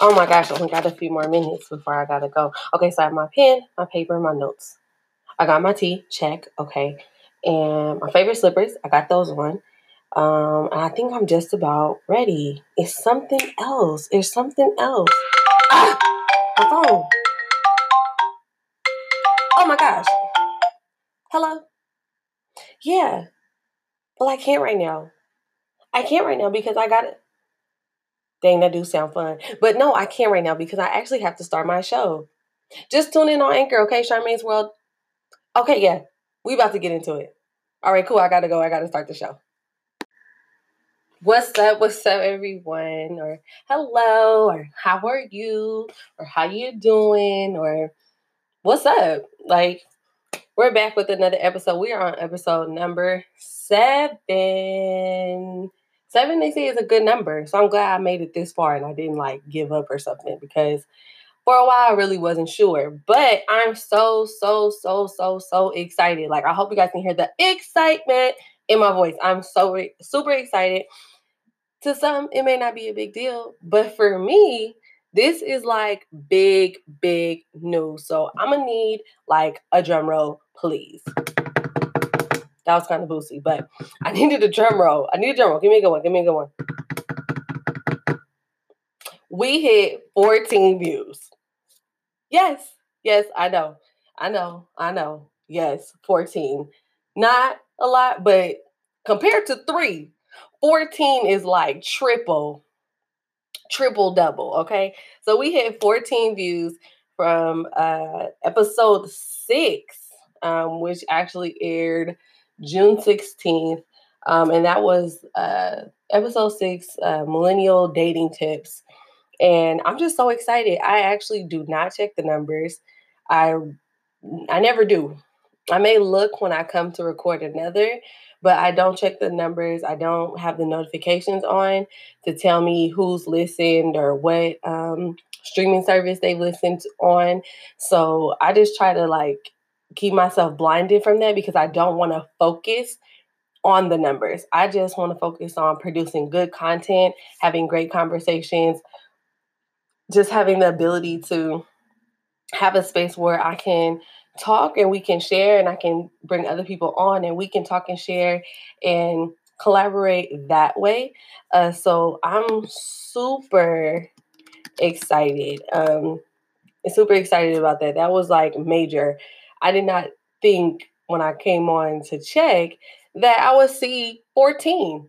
Oh my gosh, I only got a few more minutes before I gotta go. Okay, so I have my pen, my paper, my notes. I got my tea, check, okay. And my favorite slippers, I got those on. Um, I think I'm just about ready. It's something else. It's something else. Ah! My phone. Oh my gosh. Hello? Yeah. Well, I can't right now. I can't right now because I got it. Dang, that do sound fun. But no, I can't right now because I actually have to start my show. Just tune in on Anchor, okay? Charmaine's World. Okay, yeah. We about to get into it. All right, cool. I gotta go. I gotta start the show. What's up? What's up, everyone? Or hello, or how are you? Or how you doing? Or what's up? Like, we're back with another episode. We are on episode number seven. Seven, they say, is a good number. So I'm glad I made it this far and I didn't like give up or something because for a while I really wasn't sure. But I'm so, so, so, so, so excited. Like, I hope you guys can hear the excitement in my voice. I'm so super excited. To some, it may not be a big deal, but for me, this is like big, big news. So I'm gonna need like a drum roll, please. That was kind of boosty, but I needed a drum roll. I need a drum roll. Give me a good one. Give me a good one. We hit 14 views. Yes, yes, I know. I know. I know. Yes, 14. Not a lot, but compared to three, 14 is like triple, triple double. Okay. So we hit 14 views from uh episode six, um, which actually aired June 16th. Um, and that was uh, episode six, uh, Millennial Dating Tips. And I'm just so excited. I actually do not check the numbers. I I never do. I may look when I come to record another, but I don't check the numbers. I don't have the notifications on to tell me who's listened or what um, streaming service they've listened on. So I just try to like keep myself blinded from that because I don't want to focus on the numbers. I just want to focus on producing good content, having great conversations, just having the ability to have a space where I can talk and we can share and I can bring other people on and we can talk and share and collaborate that way. Uh, so I'm super excited. Um, super excited about that. That was like major. I did not think when I came on to check that I would see 14.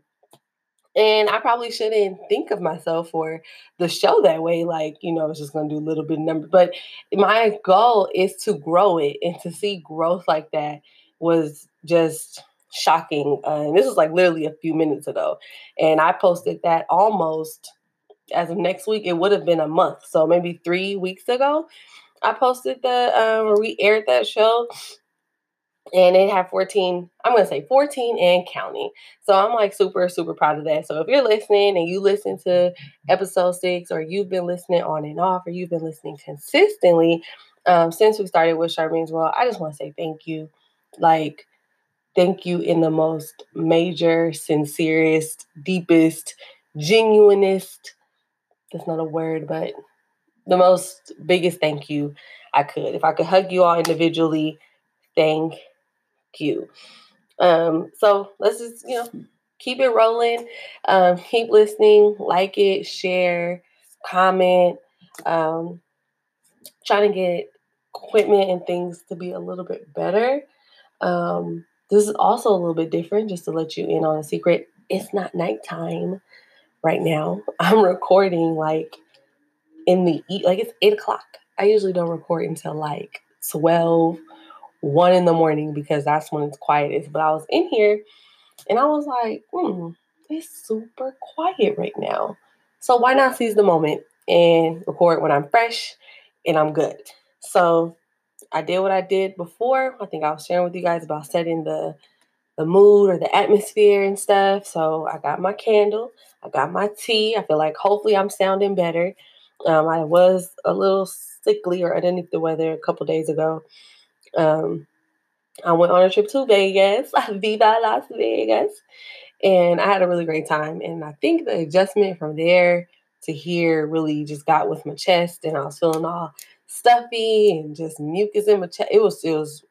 And I probably shouldn't think of myself for the show that way. Like, you know, it's just going to do a little bit of number. But my goal is to grow it and to see growth like that was just shocking. Uh, and this was like literally a few minutes ago. And I posted that almost as of next week. It would have been a month. So maybe three weeks ago. I posted the um, we aired that show, and it had 14. I'm gonna say 14 and counting. So I'm like super super proud of that. So if you're listening and you listen to episode six, or you've been listening on and off, or you've been listening consistently um, since we started with Charmaine's World, I just want to say thank you. Like thank you in the most major, sincerest, deepest, genuinest. That's not a word, but the most biggest thank you I could. If I could hug you all individually, thank you. Um, so let's just, you know, keep it rolling. Um, keep listening, like it, share, comment. Um, trying to get equipment and things to be a little bit better. Um, this is also a little bit different, just to let you in on a secret. It's not nighttime right now. I'm recording like in the like it's eight o'clock. I usually don't record until like 12, 1 in the morning because that's when it's quietest. But I was in here and I was like, hmm, it's super quiet right now. So why not seize the moment and record when I'm fresh and I'm good? So I did what I did before. I think I was sharing with you guys about setting the the mood or the atmosphere and stuff. So I got my candle, I got my tea. I feel like hopefully I'm sounding better. Um, I was a little sickly or underneath the weather a couple days ago. Um, I went on a trip to Vegas, Viva Las Vegas, and I had a really great time. And I think the adjustment from there to here really just got with my chest and I was feeling all stuffy and just mucus in my chest. It was it was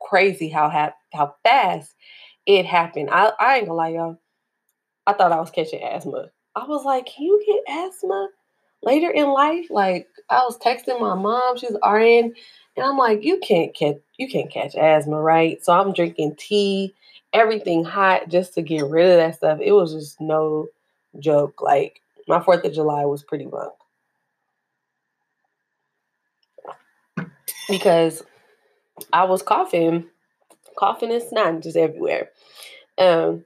crazy how ha- how fast it happened. I, I ain't gonna lie, y'all. I thought I was catching asthma. I was like, can you get asthma later in life? Like I was texting my mom, she's RN, and I'm like, you can't catch you can't catch asthma, right? So I'm drinking tea, everything hot just to get rid of that stuff. It was just no joke. Like my Fourth of July was pretty bunk. Because I was coughing, coughing and snotting just everywhere. Um,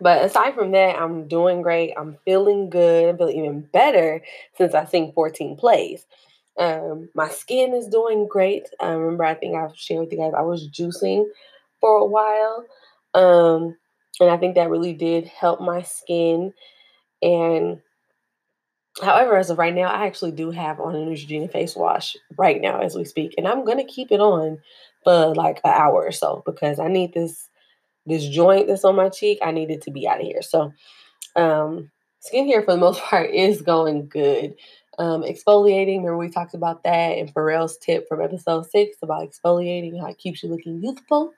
but aside from that, I'm doing great. I'm feeling good. I feel even better since I sing 14 plays. Um, my skin is doing great. I remember, I think I've shared with you guys, I was juicing for a while. Um, and I think that really did help my skin. And however, as of right now, I actually do have on a Neutrogena face wash right now as we speak. And I'm going to keep it on for like an hour or so because I need this this joint that's on my cheek, I needed to be out of here. So um skincare for the most part is going good. Um, exfoliating, remember we talked about that and Pharrell's tip from episode six about exfoliating, how it keeps you looking youthful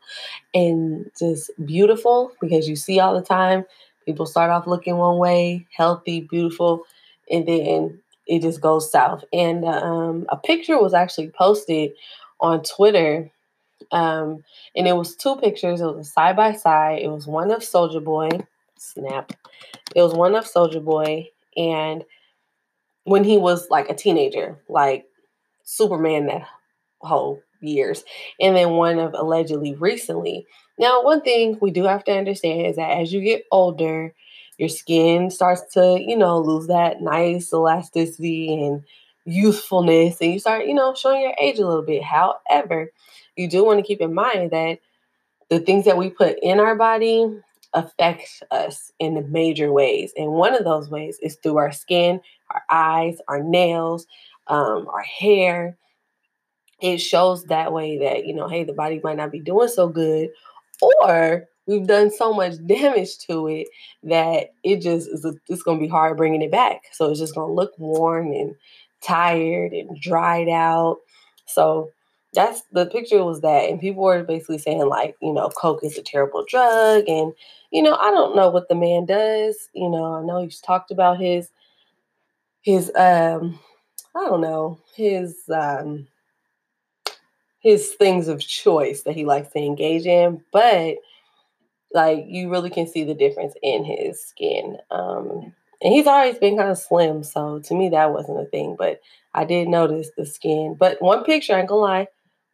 and just beautiful because you see all the time people start off looking one way, healthy, beautiful, and then it just goes south. And um, a picture was actually posted on Twitter um, and it was two pictures. It was side by side. It was one of Soulja Boy. Snap. It was one of Soulja Boy, and when he was like a teenager, like Superman that whole years, and then one of allegedly recently. Now, one thing we do have to understand is that as you get older, your skin starts to, you know, lose that nice elasticity and youthfulness, and you start, you know, showing your age a little bit. However, you do want to keep in mind that the things that we put in our body affect us in major ways. And one of those ways is through our skin, our eyes, our nails, um, our hair. It shows that way that, you know, hey, the body might not be doing so good, or we've done so much damage to it that it just is a, it's going to be hard bringing it back. So it's just going to look worn and tired and dried out. So that's the picture was that and people were basically saying like you know coke is a terrible drug and you know i don't know what the man does you know i know he's talked about his his um i don't know his um his things of choice that he likes to engage in but like you really can see the difference in his skin um and he's always been kind of slim so to me that wasn't a thing but i did notice the skin but one picture i ain't gonna lie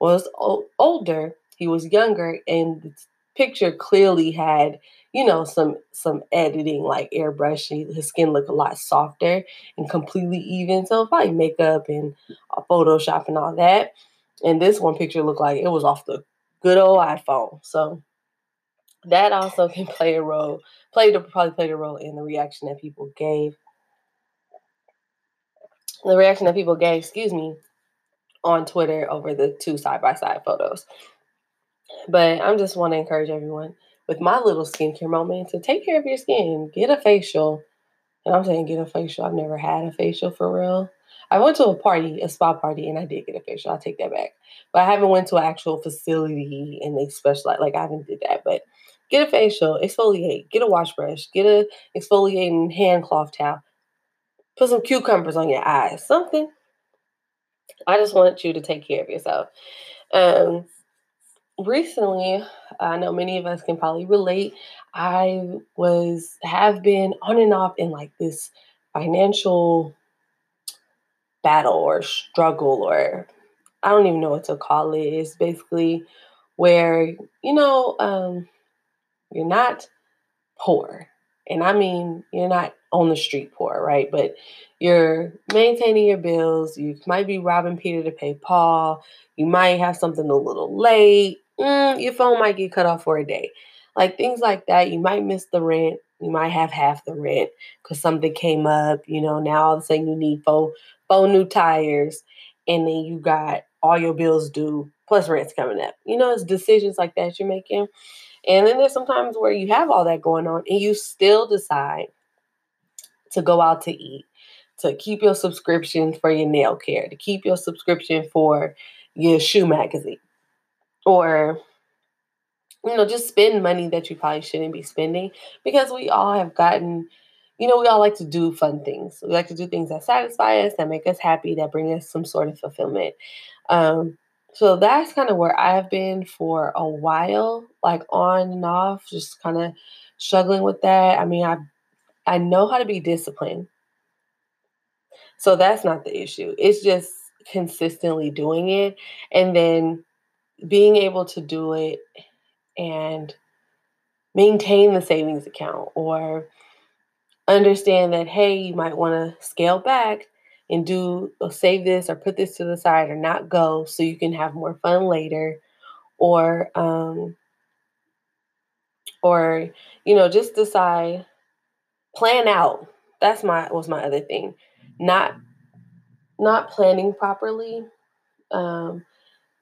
was o- older, he was younger, and the picture clearly had, you know, some some editing like airbrush. His skin looked a lot softer and completely even. So probably makeup and uh, Photoshop and all that. And this one picture looked like it was off the good old iPhone. So that also can play a role, played probably played a role in the reaction that people gave. The reaction that people gave, excuse me, on Twitter over the two side by side photos. But I'm just want to encourage everyone with my little skincare moment to take care of your skin. Get a facial. And I'm saying get a facial. I've never had a facial for real. I went to a party, a spa party, and I did get a facial. I'll take that back. But I haven't went to an actual facility and they specialize like I haven't did that. But get a facial, exfoliate, get a wash brush, get a exfoliating hand cloth towel. Put some cucumbers on your eyes. Something I just want you to take care of yourself. Um, recently, I know many of us can probably relate. I was have been on and off in like this financial battle or struggle or I don't even know what to call it. It's basically where you know um, you're not poor, and I mean you're not on the street poor, right? But you're maintaining your bills. You might be robbing Peter to pay Paul. You might have something a little late. Mm, your phone might get cut off for a day. Like things like that. You might miss the rent. You might have half the rent because something came up. You know, now all of a sudden you need four, four new tires. And then you got all your bills due plus rent's coming up. You know, it's decisions like that you're making. And then there's sometimes where you have all that going on and you still decide to go out to eat, to keep your subscription for your nail care, to keep your subscription for your shoe magazine, or you know, just spend money that you probably shouldn't be spending because we all have gotten, you know, we all like to do fun things. We like to do things that satisfy us, that make us happy, that bring us some sort of fulfillment. Um, so that's kind of where I've been for a while, like on and off, just kind of struggling with that. I mean, I I know how to be disciplined. So that's not the issue. It's just consistently doing it and then being able to do it and maintain the savings account or understand that hey you might want to scale back and do or save this or put this to the side or not go so you can have more fun later or um or you know just decide plan out that's my was my other thing not not planning properly um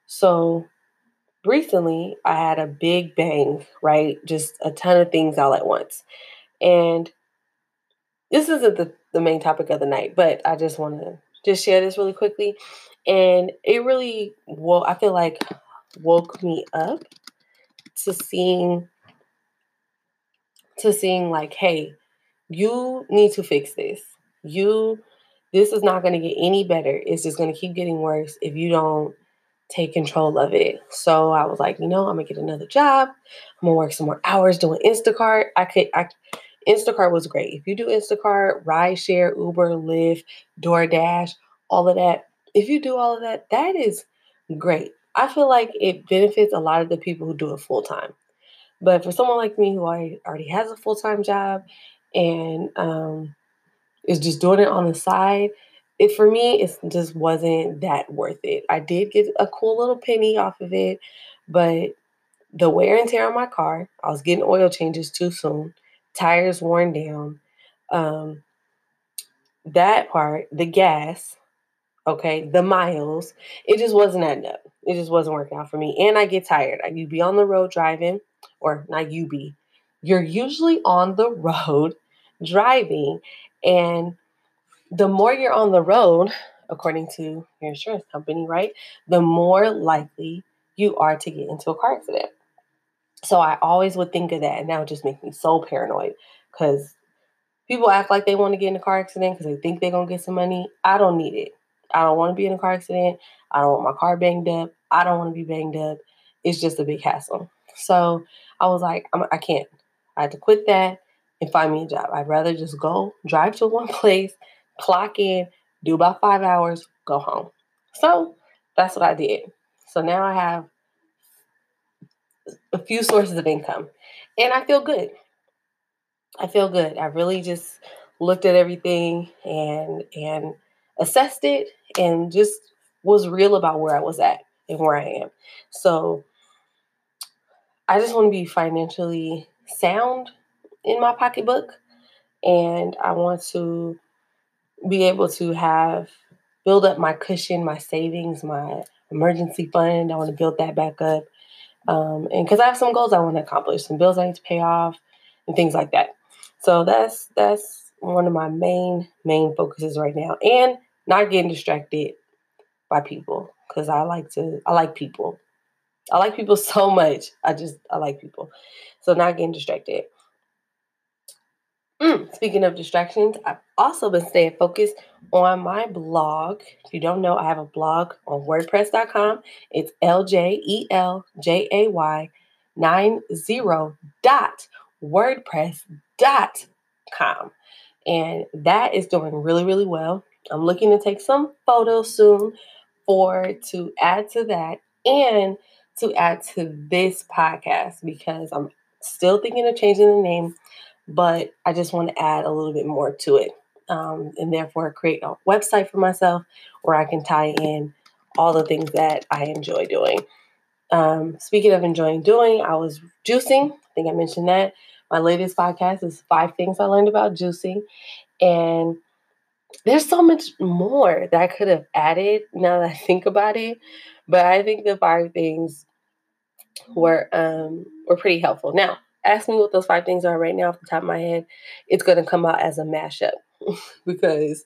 so recently I had a big bang, right? Just a ton of things all at once. And this isn't the, the main topic of the night, but I just want to just share this really quickly. And it really, well, I feel like woke me up to seeing, to seeing like, hey, you need to fix this. You, this is not going to get any better. It's just going to keep getting worse if you don't take control of it. So I was like, you know, I'm gonna get another job. I'm gonna work some more hours doing Instacart. I could, I, Instacart was great. If you do Instacart, rideshare, Uber, Lyft, DoorDash, all of that. If you do all of that, that is great. I feel like it benefits a lot of the people who do it full time. But for someone like me who already has a full time job and um, is just doing it on the side, it for me it just wasn't that worth it. I did get a cool little penny off of it, but the wear and tear on my car, I was getting oil changes too soon, tires worn down. Um, that part, the gas, okay, the miles, it just wasn't adding up. It just wasn't working out for me. And I get tired. I you be on the road driving, or not you be, you're usually on the road driving, and the more you're on the road, according to your insurance company, right, the more likely you are to get into a car accident. So I always would think of that, and that would just make me so paranoid because people act like they want to get in a car accident because they think they're gonna get some money. I don't need it. I don't want to be in a car accident. I don't want my car banged up. I don't want to be banged up. It's just a big hassle. So I was like, I'm, I can't. I had to quit that and find me a job. I'd rather just go drive to one place, clock in, do about five hours, go home. So that's what I did. So now I have a few sources of income and I feel good. I feel good. I really just looked at everything and and assessed it and just was real about where I was at and where I am. So I just want to be financially sound in my pocketbook and I want to be able to have build up my cushion, my savings, my emergency fund. I want to build that back up. Um, and because I have some goals I want to accomplish, some bills I need to pay off, and things like that. So that's that's one of my main main focuses right now, and not getting distracted by people because I like to I like people. I like people so much. I just I like people. So not getting distracted. Mm, speaking of distractions, I've also been staying focused on my blog. If you don't know, I have a blog on WordPress.com. It's L J E L J A Y 90 dot WordPress.com. And that is doing really, really well. I'm looking to take some photos soon for to add to that and to add to this podcast because I'm still thinking of changing the name but I just want to add a little bit more to it. Um, and therefore create a website for myself where I can tie in all the things that I enjoy doing. Um, speaking of enjoying doing, I was juicing. I think I mentioned that. My latest podcast is five things I learned about juicing. And there's so much more that I could have added now that I think about it. But I think the five things were um, were pretty helpful. Now, ask me what those five things are right now off the top of my head, it's going to come out as a mashup. because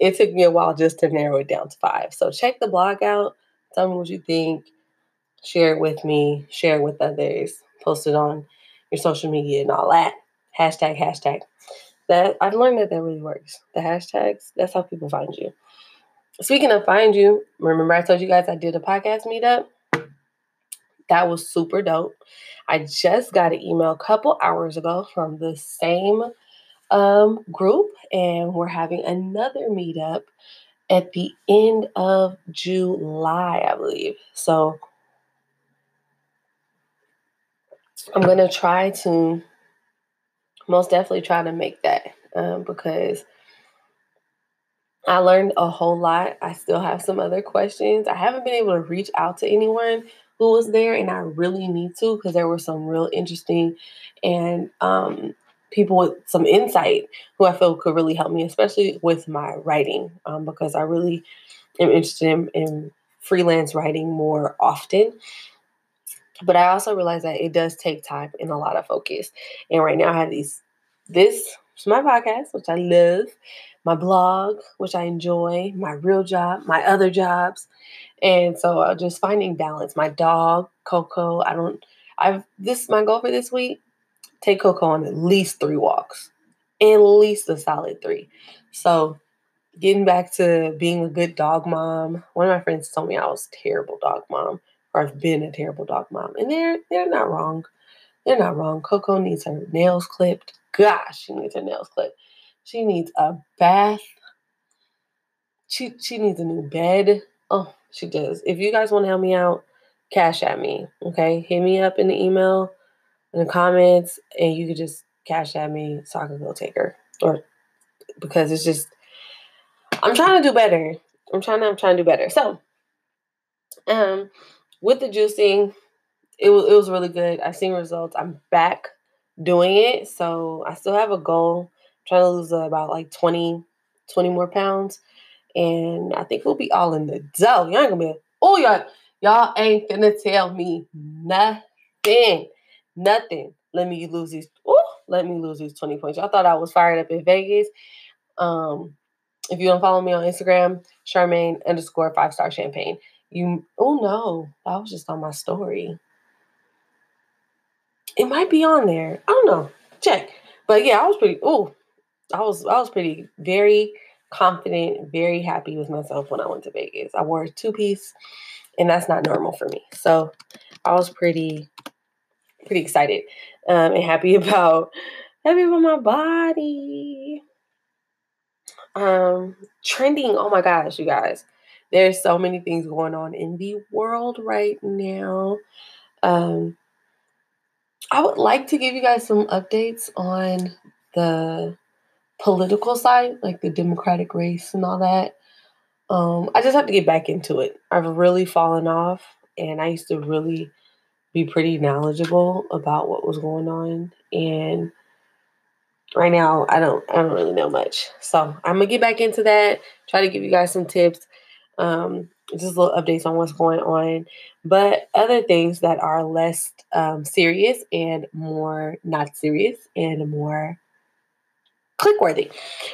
it took me a while just to narrow it down to five. So check the blog out. Tell me what you think. Share it with me. Share it with others. Post it on your social media and all that. Hashtag, hashtag. That I've learned that that really works. The hashtags, that's how people find you. Speaking of find you, remember I told you guys I did a podcast meetup? That was super dope. I just got an email a couple hours ago from the same um, group, and we're having another meetup at the end of July, I believe. So I'm going to try to most definitely try to make that um, because I learned a whole lot. I still have some other questions. I haven't been able to reach out to anyone who was there, and I really need to because there were some real interesting and um, people with some insight who I feel could really help me, especially with my writing, um, because I really am interested in, in freelance writing more often. But I also realize that it does take time and a lot of focus. And right now I have these this is my podcast, which I love, my blog, which I enjoy, my real job, my other jobs. And so I'm just finding balance. My dog, Coco, I don't I've this my goal for this week. Take Coco on at least three walks. At least a solid three. So getting back to being a good dog mom. One of my friends told me I was terrible dog mom or I've been a terrible dog mom. And they're they're not wrong. They're not wrong. Coco needs her nails clipped. Gosh, she needs her nails clipped. She needs a bath. She she needs a new bed. Oh, she does. If you guys want to help me out, cash at me. Okay. Hit me up in the email, in the comments, and you could just cash at me so I can go take her. Or because it's just I'm trying to do better. I'm trying to I'm trying to do better. So um with the juicing, it was it was really good. I've seen results. I'm back doing it, so I still have a goal. I'm trying to lose about like 20, 20 more pounds, and I think we'll be all in the dough. Y'all ain't gonna be. Oh y'all, y'all ain't gonna tell me nothing, nothing. Let me lose these. Oh, let me lose these twenty points. Y'all thought I was fired up in Vegas. Um, if you don't follow me on Instagram, Charmaine underscore five star champagne. You oh no, that was just on my story. It might be on there. I don't know. Check. But yeah, I was pretty oh, I was I was pretty very confident, very happy with myself when I went to Vegas. I wore a two piece and that's not normal for me. So I was pretty pretty excited um, and happy about happy about my body. Um, trending. Oh my gosh, you guys. There's so many things going on in the world right now. Um, I would like to give you guys some updates on the political side, like the Democratic race and all that. Um, I just have to get back into it. I've really fallen off, and I used to really be pretty knowledgeable about what was going on. And right now, I don't, I don't really know much. So I'm gonna get back into that. Try to give you guys some tips um, just little updates on what's going on, but other things that are less um, serious and more not serious and more clickworthy.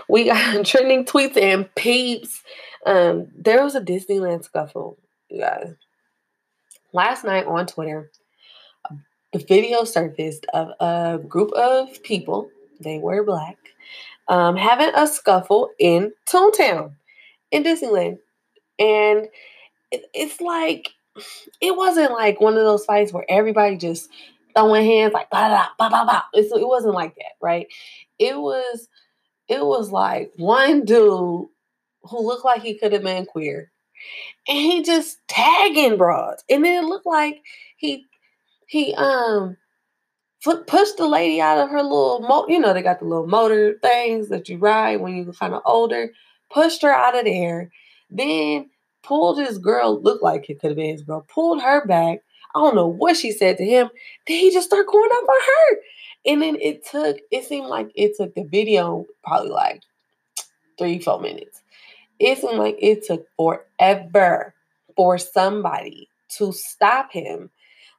We got trending tweets and peeps. Um, there was a Disneyland scuffle, you guys. Last night on Twitter, the video surfaced of a group of people, they were black, um, having a scuffle in Toontown in Disneyland. And it, it's like, it wasn't like one of those fights where everybody just throwing hands like ba da ba ba ba. It wasn't like that, right? It was, it was like one dude who looked like he could have been queer, and he just tagging broads, and then it looked like he he um pushed the lady out of her little mo- you know they got the little motor things that you ride when you're kind of older pushed her out of there then pulled his girl, looked like it could have been his girl, pulled her back. I don't know what she said to him. Then he just started going up on her. And then it took, it seemed like it took the video probably like three, four minutes. It seemed like it took forever for somebody to stop him.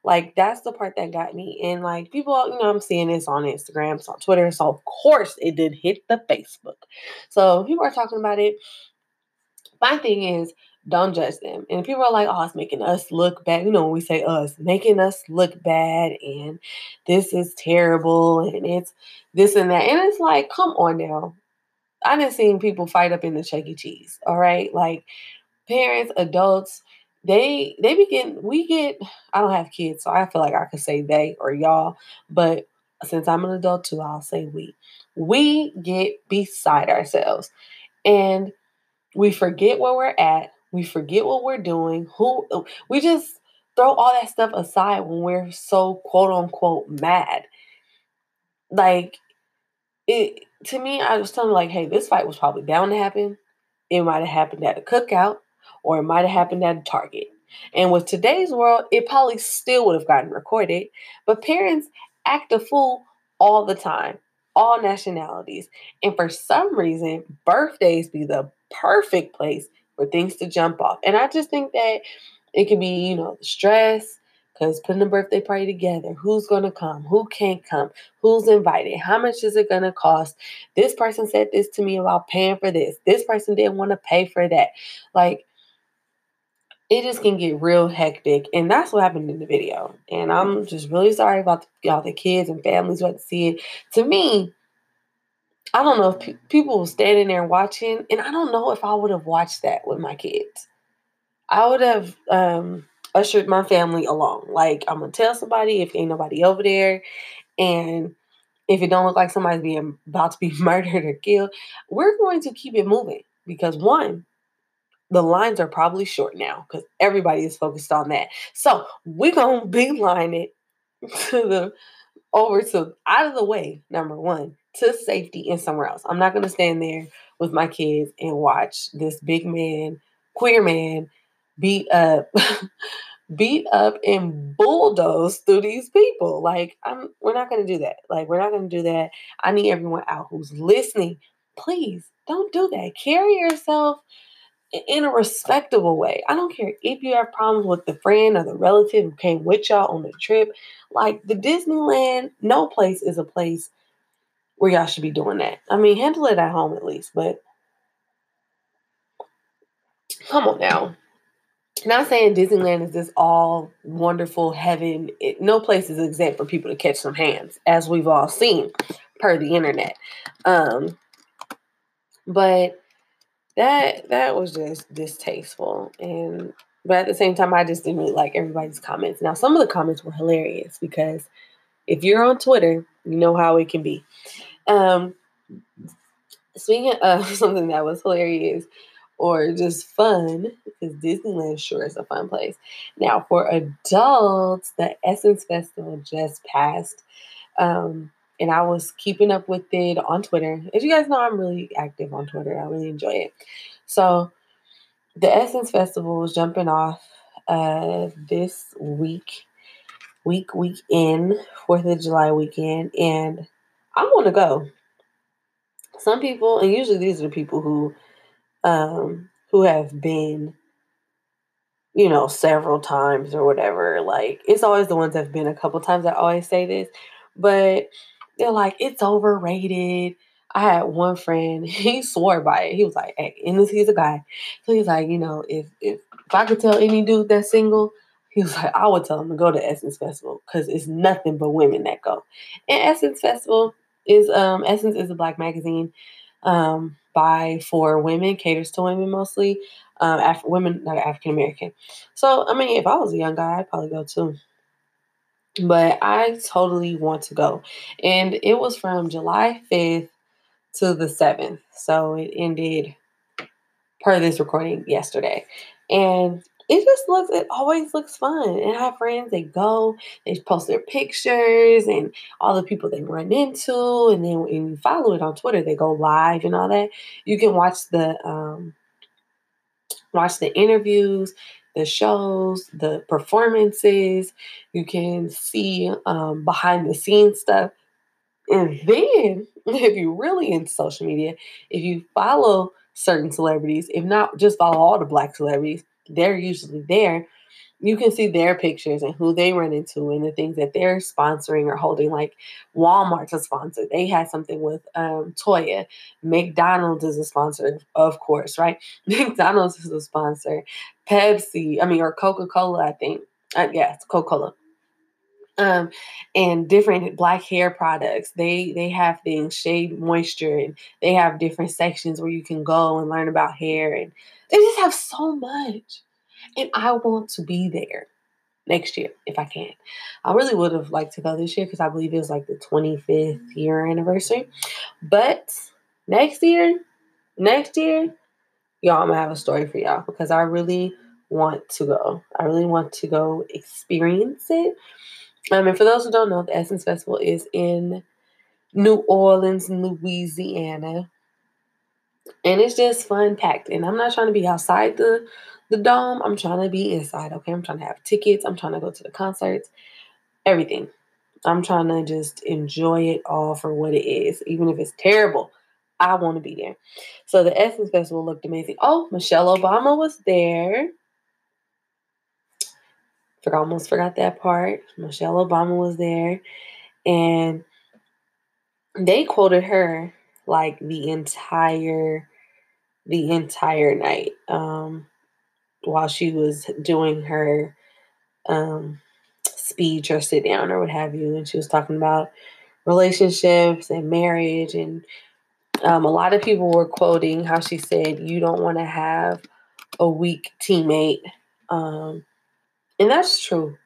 Like that's the part that got me. And like people, you know, I'm seeing this on Instagram, it's on Twitter. So of course it did hit the Facebook. So people are talking about it. My thing is don't judge them. And people are like, oh, it's making us look bad. You know, when we say us, making us look bad and this is terrible and it's this and that. And it's like, come on now. I didn't see people fight up in the Chuck E. Cheese. All right. Like parents, adults, they they begin we get I don't have kids, so I feel like I could say they or y'all, but since I'm an adult too, I'll say we. We get beside ourselves and we forget where we're at we forget what we're doing. Who uh, we just throw all that stuff aside when we're so quote unquote mad. Like it to me, I was telling like, hey, this fight was probably bound to happen. It might have happened at a cookout, or it might have happened at a Target. And with today's world, it probably still would have gotten recorded. But parents act a fool all the time, all nationalities. And for some reason, birthdays be the perfect place for things to jump off. And I just think that it could be, you know, stress, because putting a birthday party together, who's going to come, who can't come, who's invited, how much is it going to cost? This person said this to me about paying for this. This person didn't want to pay for that. Like, it just can get real hectic. And that's what happened in the video. And I'm just really sorry about the, all the kids and families who had to see it. To me, I don't know if pe- people were standing there watching, and I don't know if I would have watched that with my kids. I would have um, ushered my family along. Like I'm gonna tell somebody if ain't nobody over there, and if it don't look like somebody's being about to be murdered or killed, we're going to keep it moving because one, the lines are probably short now because everybody is focused on that. So we're gonna beeline it to the over to out of the way. Number one, to safety and somewhere else. I'm not going to stand there with my kids and watch this big man, queer man, beat up, beat up and bulldoze through these people. Like, I'm, we're not going to do that. Like, we're not going to do that. I need everyone out who's listening. Please don't do that. Carry yourself in a respectable way. I don't care if you have problems with the friend or the relative who came with y'all on the trip. Like the Disneyland, no place is a place where y'all should be doing that. I mean, handle it at home at least, but come on now. Not saying Disneyland is this all wonderful heaven. It, no place is exempt for people to catch some hands, as we've all seen per the internet. Um, but that that was just distasteful, and but at the same time, I just didn't really like everybody's comments. Now, some of the comments were hilarious because if you're on Twitter, you know how it can be. Um, speaking of something that was hilarious or just fun, because Disneyland sure is a fun place. Now, for adults, the Essence Festival just passed. Um, and I was keeping up with it on Twitter. As you guys know, I'm really active on Twitter. I really enjoy it. So, the Essence Festival was jumping off uh, this week week weekend, Fourth of July weekend, and I want to go. Some people, and usually these are the people who, um, who have been, you know, several times or whatever. Like it's always the ones that have been a couple times. I always say this, but they're like it's overrated. I had one friend, he swore by it. He was like, hey, and this, he's a guy. So he's like, you know, if, if if I could tell any dude that's single, he was like, I would tell him to go to Essence Festival because it's nothing but women that go. And Essence Festival is um Essence is a black magazine um by for women, caters to women mostly. Um Af- women not African American. So I mean if I was a young guy, I'd probably go too. But I totally want to go. And it was from July 5th to the 7th. So it ended per this recording yesterday. And it just looks it always looks fun and i have friends they go they post their pictures and all the people they run into and then when you follow it on twitter they go live and all that. You can watch the um watch the interviews the shows the performances. You can see um, behind the scenes stuff. And then if you're really into social media if you follow certain celebrities if not just follow all the black celebrities they're usually there. you can see their pictures and who they run into and the things that they're sponsoring or holding. Like Walmart's a sponsor. They had something with um, Toya. McDonald's is a sponsor, of course, right? McDonald's is a sponsor. Pepsi, I mean, or Coca Cola, I think. Uh, it's Coca Cola. Um, and different black hair products. They they have things, Shea Moisture, and they have different sections where you can go and learn about hair, and they just have so much. And I want to be there next year if I can. I really would have liked to go this year because I believe it was like the 25th year anniversary. But next year, next year, y'all, I'm gonna have a story for y'all because I really want to go. I really want to go experience it. Um, and for those who don't know, the Essence Festival is in New Orleans, Louisiana. And it's just fun packed. And I'm not trying to be outside the the dome. I'm trying to be inside, okay? I'm trying to have tickets. I'm trying to go to the concerts, everything. I'm trying to just enjoy it all for what it is, even if it's terrible. I want to be there. So the Essence Festival looked amazing. Oh, Michelle Obama was there. Forgot, almost forgot that part. Michelle Obama was there, and they quoted her like the entire the entire night. Um, while she was doing her um, speech or sit down or what have you. And she was talking about relationships and marriage. And um, a lot of people were quoting how she said, You don't want to have a weak teammate. Um, and that's true.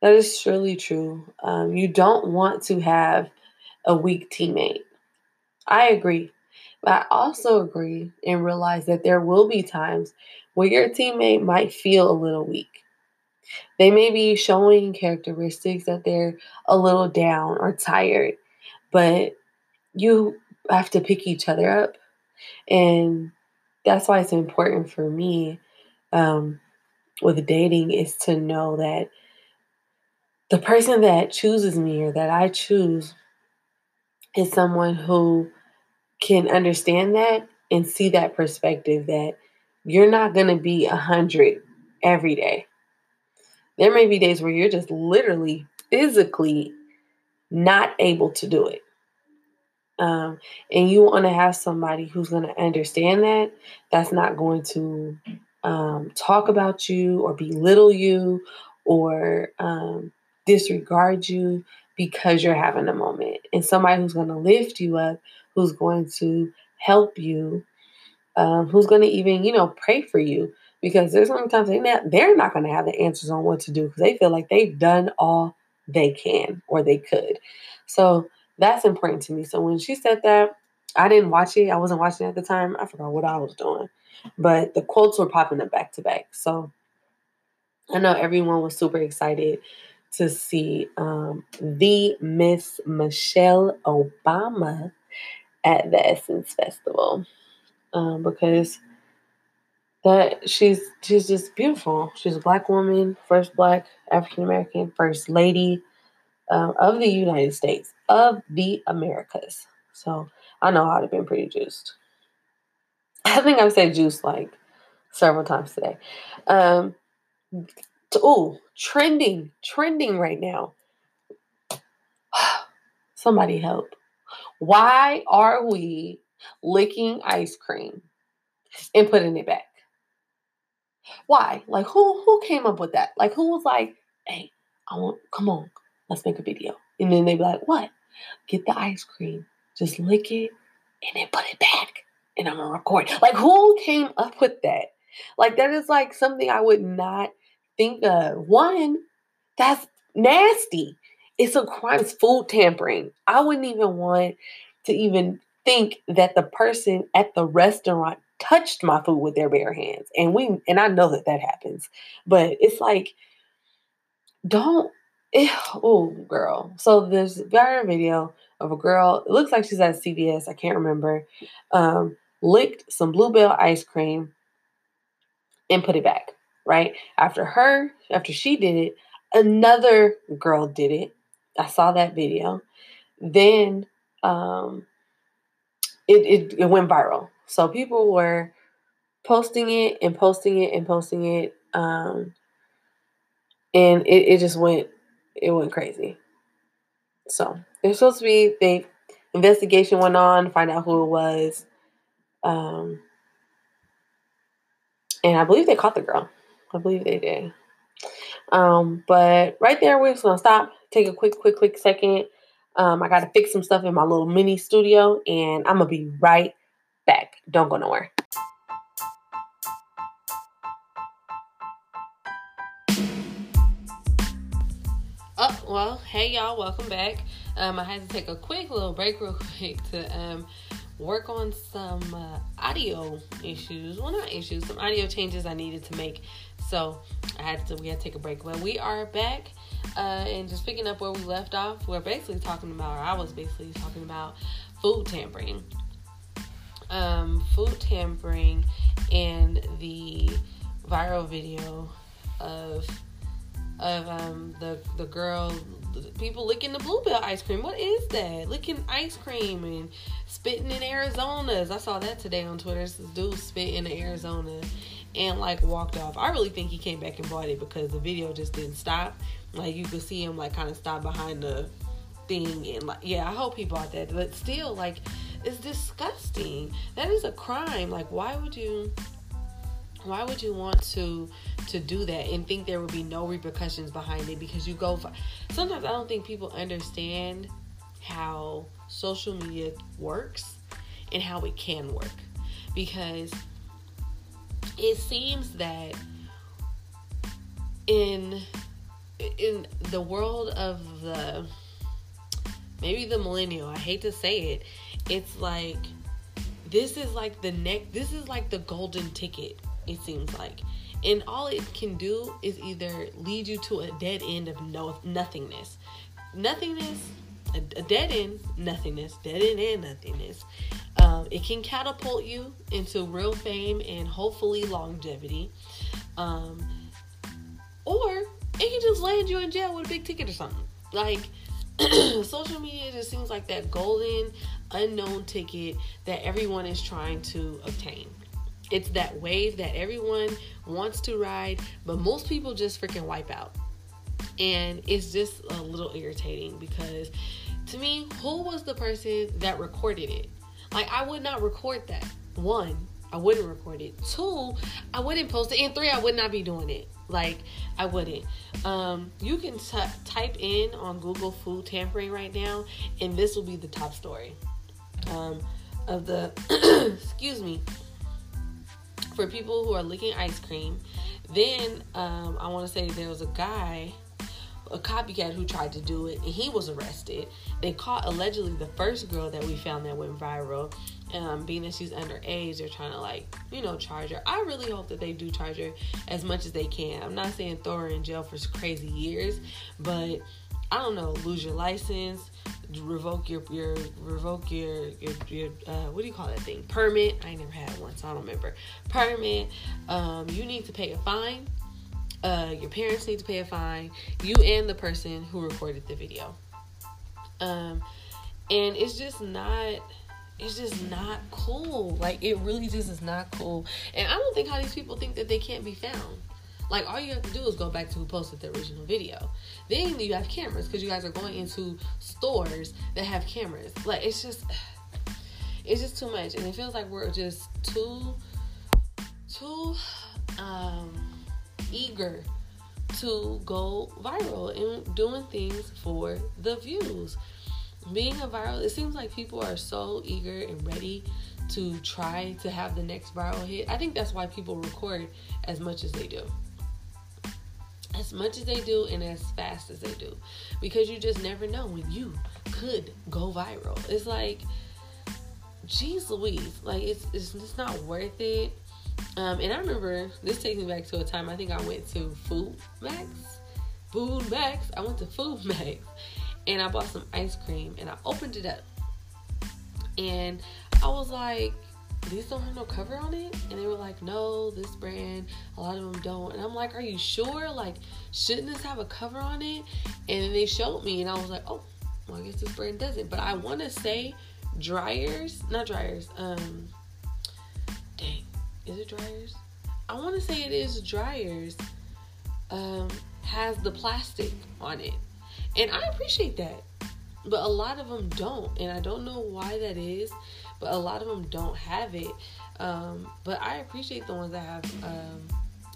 That is truly true. Um, you don't want to have a weak teammate. I agree. But I also agree and realize that there will be times where your teammate might feel a little weak. They may be showing characteristics that they're a little down or tired, but you have to pick each other up. And that's why it's important for me um, with dating is to know that the person that chooses me or that I choose is someone who can understand that and see that perspective that you're not going to be a hundred every day. There may be days where you're just literally physically not able to do it. Um, and you want to have somebody who's going to understand that, that's not going to um, talk about you or belittle you or um, disregard you because you're having a moment. And somebody who's going to lift you up, who's going to help you um, who's going to even, you know, pray for you because there's sometimes they not, they're not going to have the answers on what to do because they feel like they've done all they can or they could. So that's important to me. So when she said that, I didn't watch it. I wasn't watching at the time. I forgot what I was doing, but the quotes were popping up back to back. So I know everyone was super excited to see um, the Miss Michelle Obama at the Essence Festival um, because that she's she's just beautiful. She's a black woman, first black African American, first lady um, of the United States of the Americas. So I know I'd have been pretty juiced. I think I've said juice like several times today. Um, oh, trending, trending right now. Somebody help. Why are we licking ice cream and putting it back. Why? Like who who came up with that? Like who was like, hey, I want come on, let's make a video. And then they'd be like, what? Get the ice cream, just lick it, and then put it back. And I'm gonna record. Like who came up with that? Like that is like something I would not think of. One, that's nasty. It's a crime. It's food tampering. I wouldn't even want to even think that the person at the restaurant touched my food with their bare hands. And we and I know that that happens. But it's like don't oh girl. So there's a video of a girl, it looks like she's at CVS, I can't remember. Um, licked some Blue Bell ice cream and put it back, right? After her, after she did it, another girl did it. I saw that video. Then um it, it, it went viral. So people were posting it and posting it and posting it. Um, and it, it just went it went crazy. So there's supposed to be the investigation went on, find out who it was. Um, and I believe they caught the girl. I believe they did. Um, but right there, we're just gonna stop, take a quick, quick, quick second. Um, I gotta fix some stuff in my little mini studio, and I'm gonna be right back. Don't go nowhere. Oh, well, hey y'all, welcome back. Um, I had to take a quick little break, real quick, to um, work on some uh, audio issues. Well, not issues, some audio changes I needed to make. So I had to we had to take a break, but we are back uh, and just picking up where we left off. We're basically talking about, or I was basically talking about food tampering, um, food tampering, and the viral video of of um, the the girl people licking the Blue Bell ice cream. What is that? Licking ice cream and spitting in Arizona's. I saw that today on Twitter. This dude spit in Arizona and like walked off. I really think he came back and bought it because the video just didn't stop. Like you could see him like kind of stop behind the thing and like yeah, I hope he bought that. But still like it's disgusting. That is a crime. Like why would you why would you want to to do that and think there would be no repercussions behind it? Because you go for sometimes i don't think people understand how social media works and how it can work. Because it seems that in in the world of the maybe the millennial i hate to say it it's like this is like the neck this is like the golden ticket it seems like. And all it can do is either lead you to a dead end of no nothingness. Nothingness, a, a dead end, nothingness, dead end and nothingness. Um, it can catapult you into real fame and hopefully longevity. Um, or it can just land you in jail with a big ticket or something. Like, social media just seems like that golden unknown ticket that everyone is trying to obtain. It's that wave that everyone wants to ride, but most people just freaking wipe out. And it's just a little irritating because to me, who was the person that recorded it? Like, I would not record that. One, I wouldn't record it. Two, I wouldn't post it. And three, I would not be doing it. Like, I wouldn't. Um, you can t- type in on Google food tampering right now, and this will be the top story um, of the, excuse me, for people who are licking ice cream. Then um, I want to say there was a guy, a copycat who tried to do it, and he was arrested. They caught allegedly the first girl that we found that went viral. Um, being that she's underage, they're trying to like you know charge her. I really hope that they do charge her as much as they can. I'm not saying throw her in jail for crazy years, but I don't know, lose your license, revoke your your revoke your your, your uh, what do you call that thing? Permit. I never had one so i don't remember. Permit. Um, you need to pay a fine. Uh, your parents need to pay a fine. You and the person who recorded the video. Um, and it's just not it's just not cool. Like it really just is not cool. And i don't think how these people think that they can't be found like all you have to do is go back to who posted the original video. Then you have cameras because you guys are going into stores that have cameras. Like it's just it's just too much. And it feels like we're just too too um eager to go viral and doing things for the views. Being a viral, it seems like people are so eager and ready to try to have the next viral hit. I think that's why people record as much as they do as much as they do and as fast as they do. Because you just never know when you could go viral. It's like jeez louise like it's, it's just not worth it. Um, and i remember this takes me back to a time i think i went to food max. FoodMaxx? I went to food max. And i bought some ice cream and i opened it up. And i was like these don't have no cover on it and they were like no this brand a lot of them don't and i'm like are you sure like shouldn't this have a cover on it and then they showed me and i was like oh well, i guess this brand doesn't but i want to say Dreyer's, not Dreyer's, um dang is it Dreyer's? i want to say it is Dreyer's, um has the plastic on it. And I appreciate that. But a lot of them don't. And I don't know why that is, but a lot of them don't have it. Um, but I appreciate the ones that have um,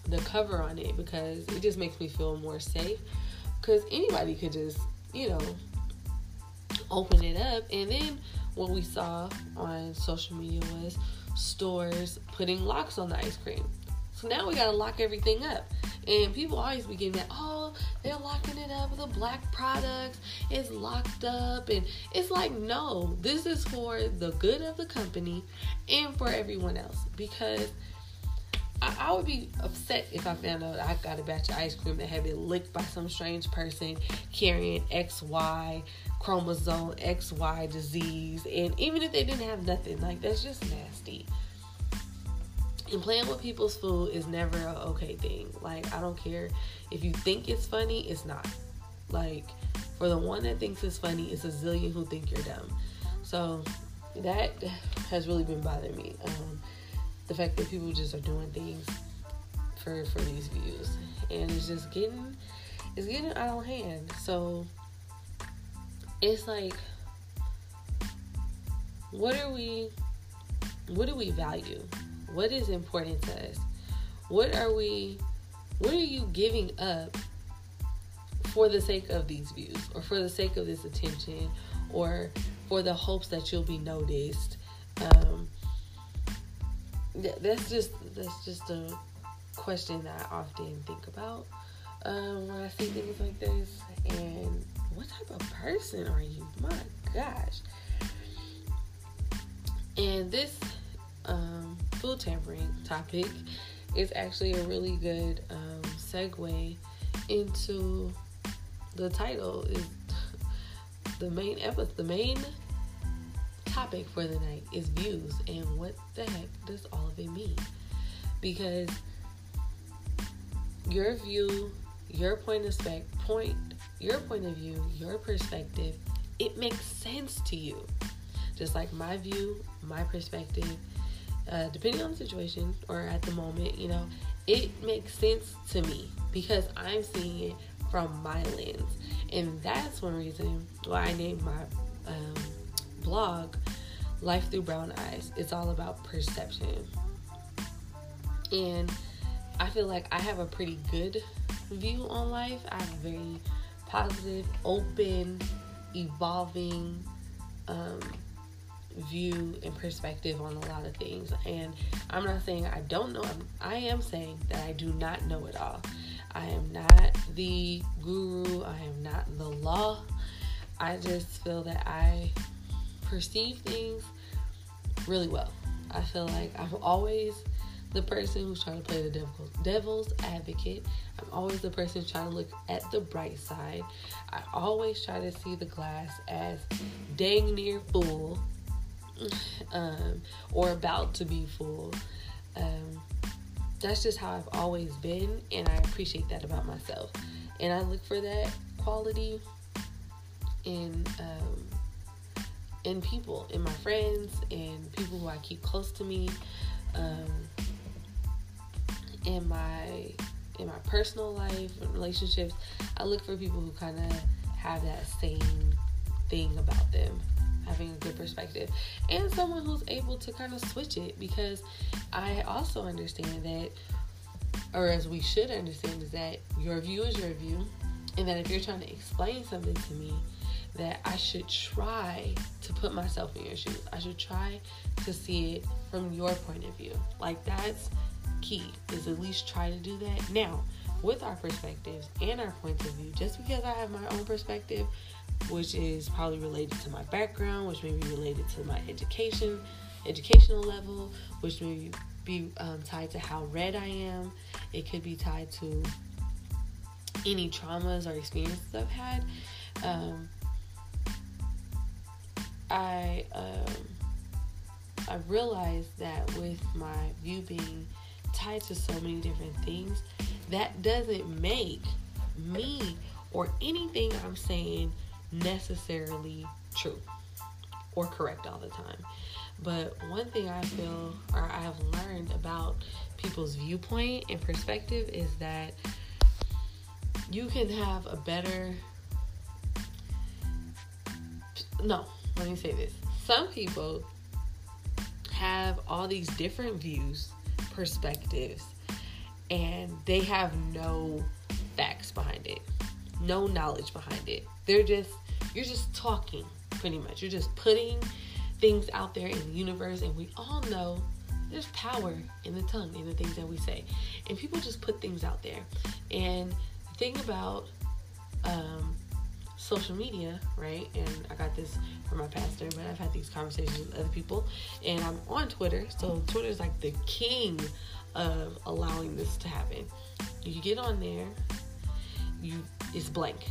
the cover on it because it just makes me feel more safe. Because anybody could just, you know, open it up. And then what we saw on social media was stores putting locks on the ice cream. So now we gotta lock everything up. And people always be getting that, oh, they're locking it up with the black products. It's locked up. And it's like, no, this is for the good of the company and for everyone else. Because I, I would be upset if I found out I got a batch of ice cream that had been licked by some strange person carrying XY chromosome XY disease. And even if they didn't have nothing, like that's just nasty. And playing with people's food is never an okay thing. Like, I don't care if you think it's funny, it's not. Like, for the one that thinks it's funny, it's a zillion who think you're dumb. So, that has really been bothering me. Um, the fact that people just are doing things for for these views, and it's just getting it's getting out of hand. So, it's like, what are we? What do we value? What is important to us? What are we what are you giving up for the sake of these views or for the sake of this attention or for the hopes that you'll be noticed? Um, that's just that's just a question that I often think about um, when I see things like this. And what type of person are you? My gosh. And this um, food tampering topic is actually a really good um, segue into the title is the main episode the main topic for the night is views and what the heck does all of it mean? Because your view your point of spec point your point of view your perspective it makes sense to you. Just like my view my perspective uh, depending on the situation or at the moment, you know, it makes sense to me because I'm seeing it from my lens. And that's one reason why I named my um, blog Life Through Brown Eyes. It's all about perception. And I feel like I have a pretty good view on life. I have a very positive, open, evolving, um, view and perspective on a lot of things. And I'm not saying I don't know, I am saying that I do not know it all. I am not the guru, I am not the law. I just feel that I perceive things really well. I feel like I'm always the person who's trying to play the devil, devil's advocate. I'm always the person trying to look at the bright side. I always try to see the glass as dang near full um, or about to be full. Um, that's just how I've always been, and I appreciate that about myself. And I look for that quality in um, in people, in my friends, and people who I keep close to me, um, in my in my personal life and relationships. I look for people who kind of have that same thing about them having a good perspective and someone who's able to kind of switch it because I also understand that or as we should understand is that your view is your view and that if you're trying to explain something to me that I should try to put myself in your shoes. I should try to see it from your point of view. Like that's key is at least try to do that. Now, with our perspectives and our points of view, just because I have my own perspective which is probably related to my background, which may be related to my education, educational level, which may be um, tied to how read I am. It could be tied to any traumas or experiences I've had. Um, I um, I realized that with my view being tied to so many different things, that doesn't make me or anything I'm saying necessarily true or correct all the time. But one thing I feel or I have learned about people's viewpoint and perspective is that you can have a better no let me say this some people have all these different views perspectives and they have no facts behind it no knowledge behind it they're just you're just talking pretty much. You're just putting things out there in the universe and we all know there's power in the tongue in the things that we say. And people just put things out there. And the thing about um, social media right and i got this from my pastor but i've had these conversations with other people and i'm on twitter so twitter is like the king of allowing this to happen. You get on there you it's blank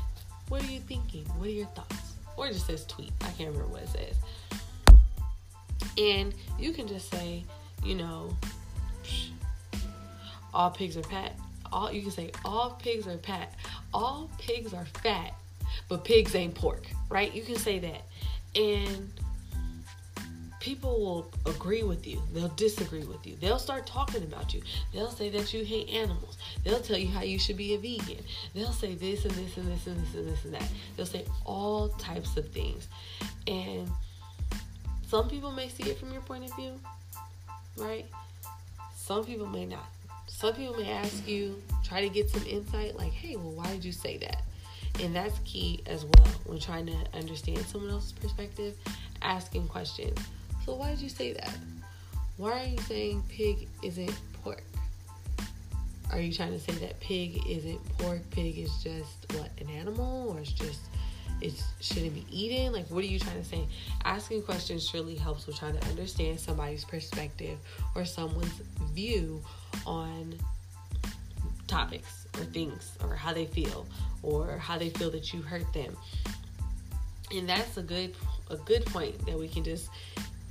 what are you thinking what are your thoughts or it just says tweet i can't remember what it says and you can just say you know, all pigs are fat. All you can say all pigs are fat. All pigs are fat, but pigs ain't pork, right? You can say that. And people will agree with you. They'll disagree with you. They'll start talking about you. They'll say that you hate animals. They'll tell you how you should be a vegan. They'll say this and this and this and this and this and that. They'll say all types of things. And some people may see it from your point of view, right? Some people may not. Some people may ask you, try to get some insight, like, hey, well, why did you say that? And that's key as well when trying to understand someone else's perspective, asking questions. So, why did you say that? Why are you saying pig isn't pork? Are you trying to say that pig isn't pork? Pig is just what, an animal, or it's just it shouldn't be eaten? Like, what are you trying to say? Asking questions surely helps with trying to understand somebody's perspective or someone's view on topics or things or how they feel or how they feel that you hurt them. And that's a good a good point that we can just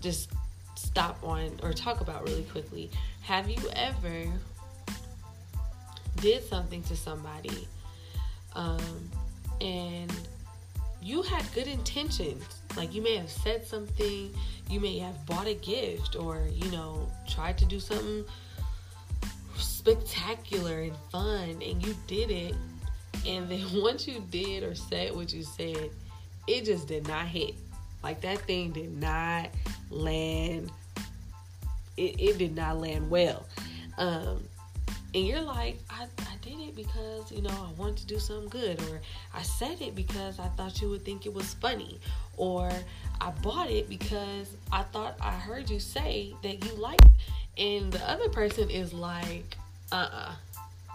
just stop on or talk about really quickly. Have you ever did something to somebody um, and you had good intentions. Like you may have said something, you may have bought a gift, or you know, tried to do something spectacular and fun, and you did it. And then once you did or said what you said, it just did not hit. Like that thing did not land. It, it did not land well. Um, and you're like, I, I did it because, you know, I wanted to do something good, or I said it because I thought you would think it was funny, or I bought it because I thought I heard you say that you liked. And the other person is like, uh uh-uh, uh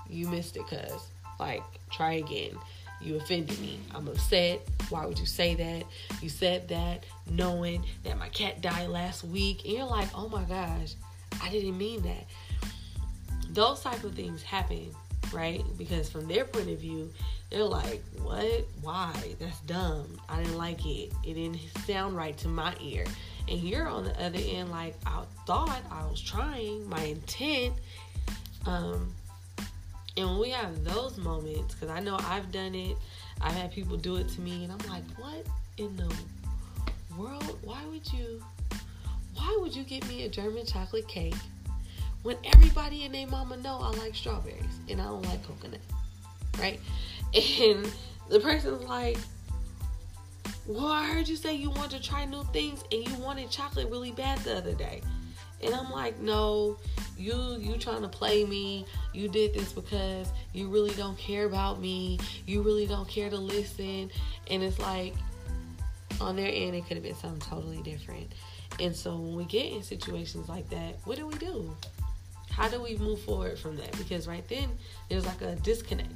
you missed it, cuz. Like, try again. You offended me. I'm upset. Why would you say that? You said that knowing that my cat died last week. And you're like, oh my gosh, I didn't mean that those type of things happen, right? Because from their point of view, they're like, what? Why? That's dumb. I didn't like it. It didn't sound right to my ear. And you're on the other end, like, I thought I was trying, my intent. Um, and when we have those moments, because I know I've done it, I've had people do it to me, and I'm like, what in the world? Why would you? Why would you get me a German chocolate cake? When everybody and their mama know I like strawberries and I don't like coconut, right? And the person's like, well, I heard you say you want to try new things and you wanted chocolate really bad the other day. And I'm like, no, you you trying to play me. You did this because you really don't care about me. You really don't care to listen. And it's like on their end it could have been something totally different. And so when we get in situations like that, what do we do? How do we move forward from that? Because right then there's like a disconnect.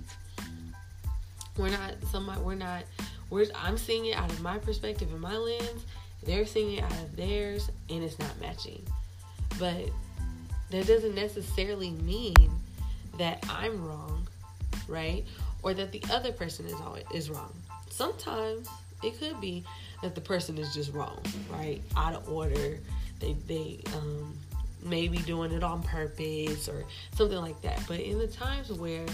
We're not somebody we're not we're I'm seeing it out of my perspective and my lens. They're seeing it out of theirs and it's not matching. But that doesn't necessarily mean that I'm wrong, right? Or that the other person is always is wrong. Sometimes it could be that the person is just wrong, right? Out of order. They they um maybe doing it on purpose or something like that. But in the times where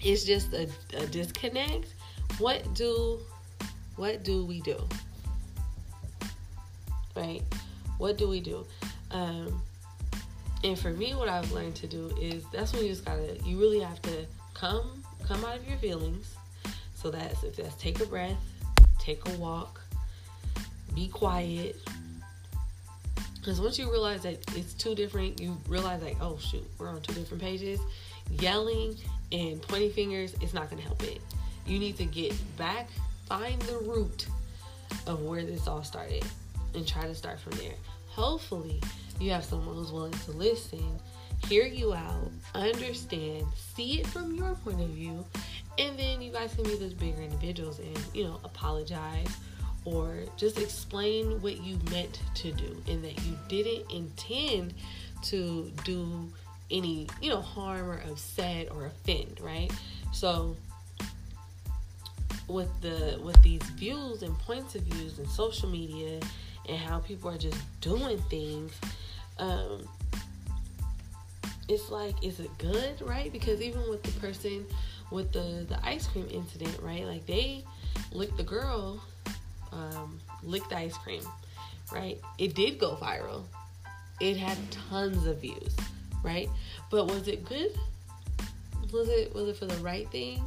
it's just a, a disconnect, what do what do we do? Right? What do we do? Um, and for me, what I've learned to do is that's when you just gotta, you really have to come come out of your feelings. So that's if that's take a breath, take a walk, be quiet. Because once you realize that it's two different, you realize like, oh shoot, we're on two different pages. Yelling and pointing fingers is not gonna help it. You need to get back, find the root of where this all started, and try to start from there. Hopefully, you have someone who's willing to listen, hear you out, understand, see it from your point of view, and then you guys can be those bigger individuals and, you know, apologize or just explain what you meant to do and that you didn't intend to do any, you know, harm or upset or offend, right? So with the with these views and points of views and social media and how people are just doing things, um, it's like, is it good, right? Because even with the person with the the ice cream incident, right? Like they licked the girl, um, licked ice cream, right? It did go viral. It had tons of views, right? But was it good? Was it was it for the right thing?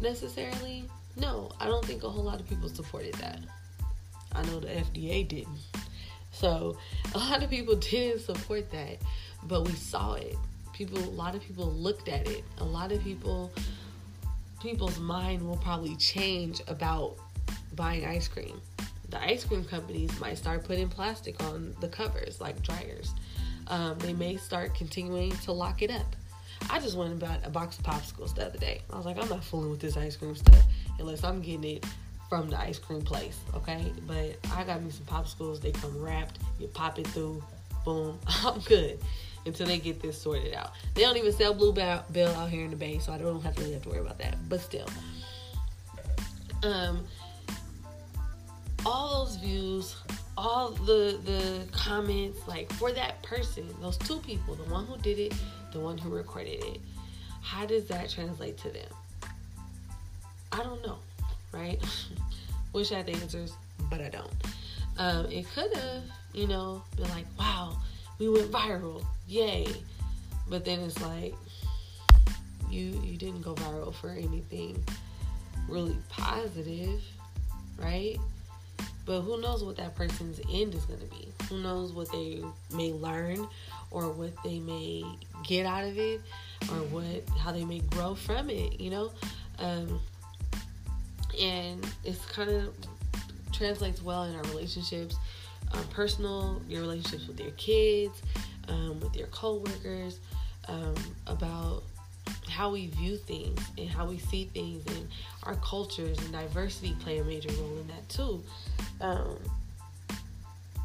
Necessarily? No, I don't think a whole lot of people supported that. I know the FDA didn't. So a lot of people didn't support that, but we saw it. People, a lot of people looked at it. A lot of people, people's mind will probably change about buying ice cream. The ice cream companies might start putting plastic on the covers, like Dreyer's. Um, they may start continuing to lock it up. I just went and bought a box of popsicles the other day. I was like, I'm not fooling with this ice cream stuff unless I'm getting it from the ice cream place, okay? But I got me some popsicles. They come wrapped. You pop it through. Boom. I'm good until they get this sorted out. They don't even sell Blue Bell out here in the Bay, so I don't have to really have to worry about that. But still, um, all those views, all the the comments, like for that person, those two people, the one who did it, the one who recorded it, how does that translate to them? I don't know right? Wish I had the answers, but I don't. Um, it could have, you know, been like, wow, we went viral, yay. But then it's like, you you didn't go viral for anything really positive, right? But who knows what that person's end is going to be? Who knows what they may learn or what they may get out of it or what how they may grow from it, you know? Um, and it's kind of translates well in our relationships, um, personal, your relationships with your kids, um, with your coworkers, um, about how we view things and how we see things, and our cultures and diversity play a major role in that too, um,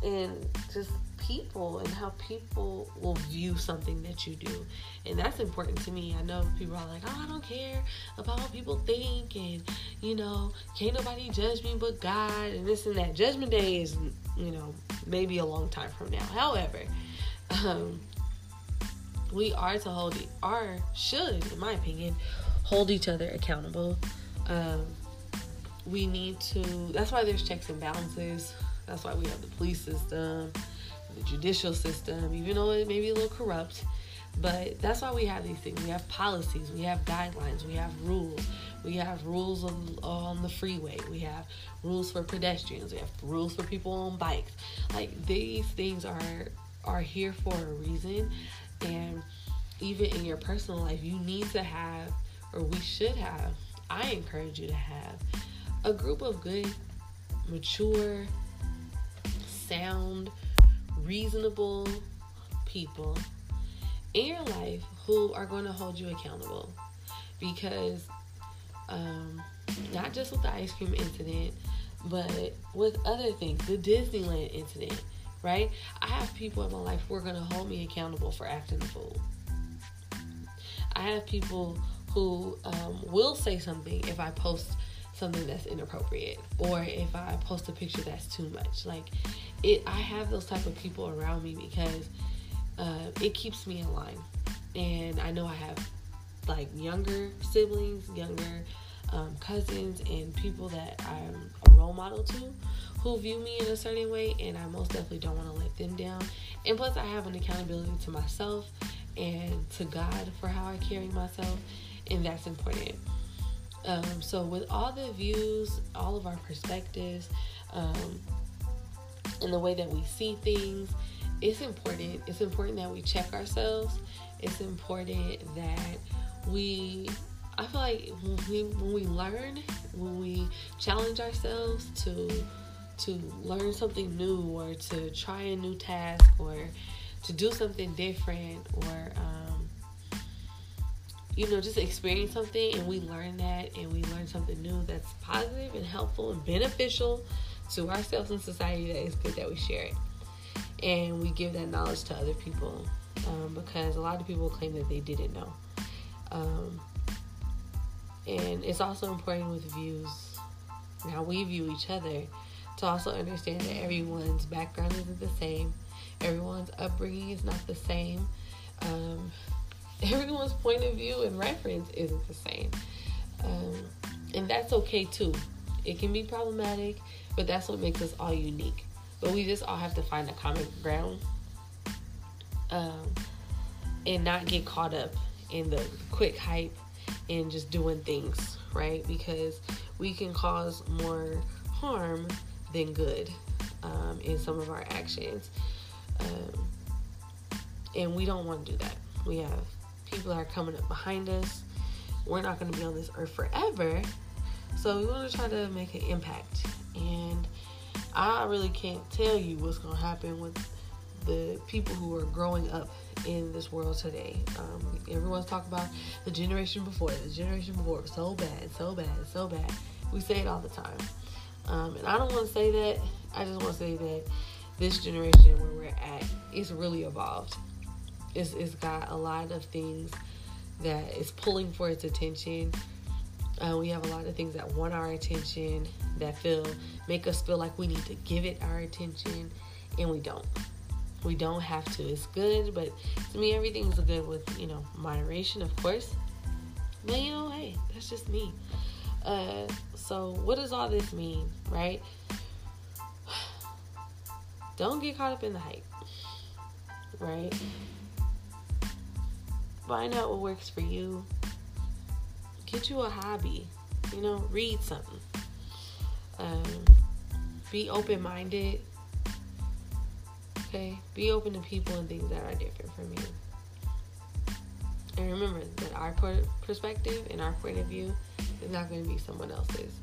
and just people and how people will view something that you do. And that's important to me. I know people are like, oh, I don't care about what people think, and you know, can't nobody judge me but God, and this and that. Judgment Day is, you know, maybe a long time from now. However, um, we are to hold, are, should, in my opinion, hold each other accountable. Um, we need to, that's why there's checks and balances. That's why we have the police system the judicial system, even though it may be a little corrupt. But that's why we have these things. We have policies, we have guidelines, we have rules. We have rules on, on the freeway. We have rules for pedestrians. We have rules for people on bikes. Like these things are are here for a reason. And even in your personal life, you need to have, or we should have. I encourage you to have a group of good, mature, sound reasonable people in your life who are going to hold you accountable because um, not just with the ice cream incident but with other things the disneyland incident right i have people in my life who are going to hold me accountable for acting a fool i have people who um, will say something if i post something that's inappropriate or if I post a picture that's too much. Like it I have those type of people around me because uh, it keeps me in line. And I know I have like younger siblings, younger um, cousins, and people that I'm a role model to who view me in a certain way, and I most definitely don't want to let them down. And plus, I have an accountability to myself and to God for how I carry myself, and that's important. Um, so, with all the views, all of our perspectives, um, and the way that we see things, it's important. It's important that we check ourselves. It's important that we. I feel like when we when we learn, when we challenge ourselves to to learn something new or to try a new task or to do something different or um, you know just experience something and we learn that and we learn something new that's positive and helpful and beneficial to ourselves and society that is good that we share it. And we give that knowledge to other people um, because a lot of people claim that they didn't know. Um, and it's also important with views now we view each other to also understand that everyone's background isn't the same everyone's upbringing is not the same. Um, everyone's point of view and reference isn't the same. Um, and that's okay too. It can be problematic, but that's what makes us all unique. But we just all have to find a common ground um, and not get caught up in the quick hype and just doing things, right? Because we can cause more harm than good um, in some of our actions. Um, and we don't want to do that. We have people that are coming up behind us. We're not going to be on this earth forever. So we want to try to make an impact. And I really can't tell you what's going to happen with the people who are growing up in this world today. Um, everyone's talking about the generation before, the generation before, was so bad, so bad, so bad. We say it all the time. Um, and I don't want to say that. I just want to say that this generation where we're at, it's really evolved. It's, it's got a lot of things that is pulling for its attention. Uh, we have a lot of things that want our attention, that feel make us feel like we need to give it our attention, and we don't. We don't have to. It's good, but to me, everything's good with you know moderation, of course. But you know, hey, that's just me. Uh, so, what does all this mean, right? Don't get caught up in the hype, right? Find out what works for you. Get you a hobby. You know, read something. Um, be open minded. Okay? Be open to people and things that are different from you. And remember that our perspective and our point of view is not going to be someone else's.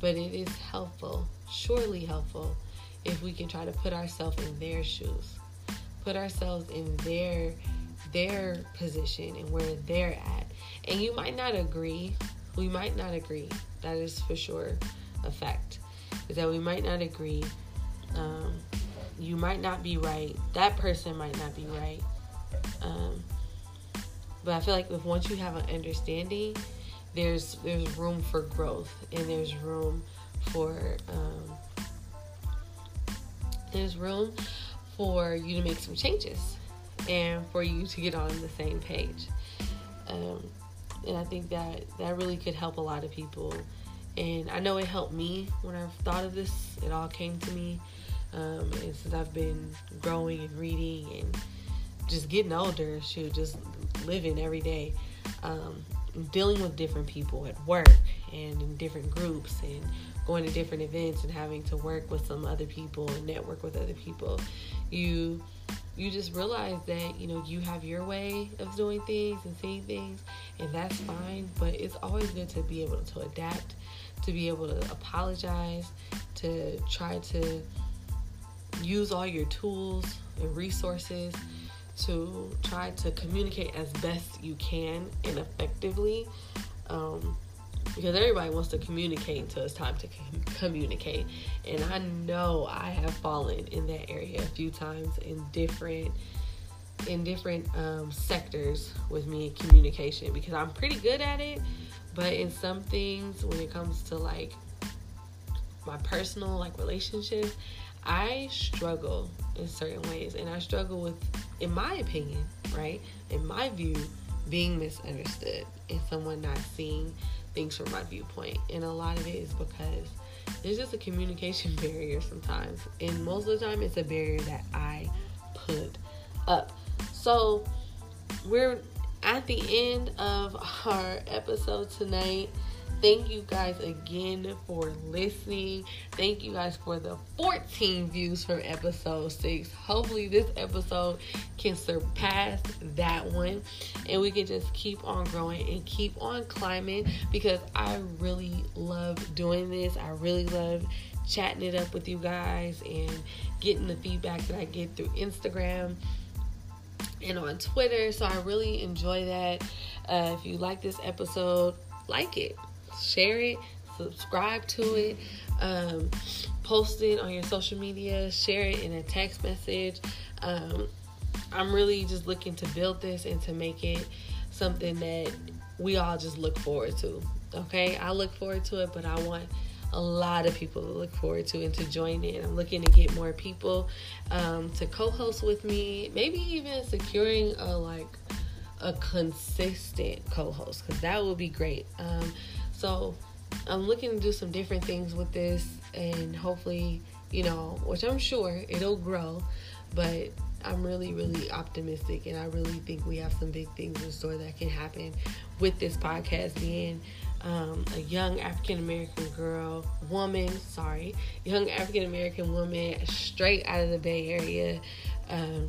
But it is helpful, surely helpful, if we can try to put ourselves in their shoes, put ourselves in their their position and where they're at. And you might not agree. We might not agree. That is for sure a fact. Is that we might not agree. Um, you might not be right. That person might not be right. Um, but I feel like if once you have an understanding, there's there's room for growth and there's room for um, there's room for you to make some changes and for you to get on the same page. Um, and I think that that really could help a lot of people. And I know it helped me when I thought of this. It all came to me. Um, and since I've been growing and reading and just getting older, shoot, just living every day, um, dealing with different people at work and in different groups and going to different events and having to work with some other people and network with other people you you just realize that you know you have your way of doing things and seeing things and that's fine but it's always good to be able to adapt to be able to apologize to try to use all your tools and resources to try to communicate as best you can and effectively um, because everybody wants to communicate until it's time to communicate. And I know I have fallen in that area a few times in different in different um, sectors with me communication because I'm pretty good at it, but in some things when it comes to like my personal like relationships, I struggle in certain ways, and I struggle with, in my opinion, right, in my view, being misunderstood and someone not seeing things from my viewpoint. And a lot of it is because there's just a communication barrier sometimes. And most of the time, it's a barrier that I put up. So, we're at the end of our episode tonight. Thank you guys again for listening. Thank you guys for the 14 views from episode 6. Hopefully, this episode can surpass that one and we can just keep on growing and keep on climbing because I really love doing this. I really love chatting it up with you guys and getting the feedback that I get through Instagram and on Twitter. So I really enjoy that. Uh, if you like this episode, like it share it, subscribe to it, um, post it on your social media, share it in a text message. Um, I'm really just looking to build this and to make it something that we all just look forward to. Okay, I look forward to it, but I want a lot of people to look forward to and to join in. I'm looking to get more people um, to co-host with me, maybe even securing a like a consistent co-host because that would be great. Um, so I'm looking to do some different things with this and hopefully, you know, which I'm sure it'll grow, but I'm really, really optimistic and I really think we have some big things in store that can happen with this podcast being um, a young African American girl, woman, sorry, young African American woman straight out of the Bay Area. Um,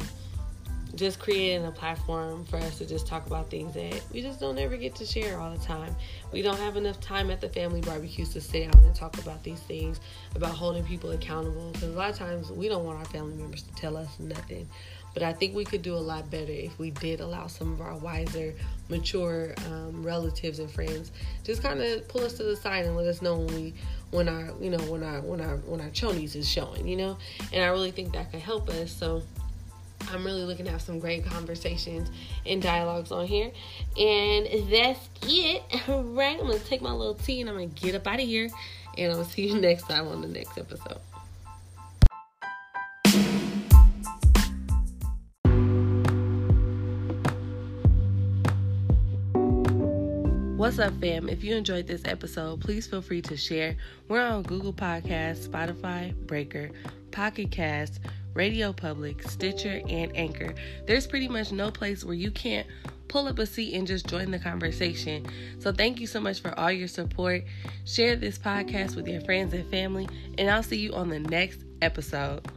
just creating a platform for us to just talk about things that we just don't ever get to share all the time. We don't have enough time at the family barbecues to sit down and talk about these things, about holding people accountable. Because a lot of times we don't want our family members to tell us nothing. But I think we could do a lot better if we did allow some of our wiser, mature um, relatives and friends just kind of pull us to the side and let us know when we when our you know when our when our when our chonies is showing you know and i really think that could help us so I'm really looking to have some great conversations and dialogues on here. And that's it. All right, I'm going to take my little tea and I'm going to get up out of here. And I'll see you next time on the next episode. What's up, fam? If you enjoyed this episode, please feel free to share. We're on Google Podcasts, Spotify, Breaker, Pocket Cast, Radio Public, Stitcher, and Anchor. There's pretty much no place where you can't pull up a seat and just join the conversation. So, thank you so much for all your support. Share this podcast with your friends and family, and I'll see you on the next episode.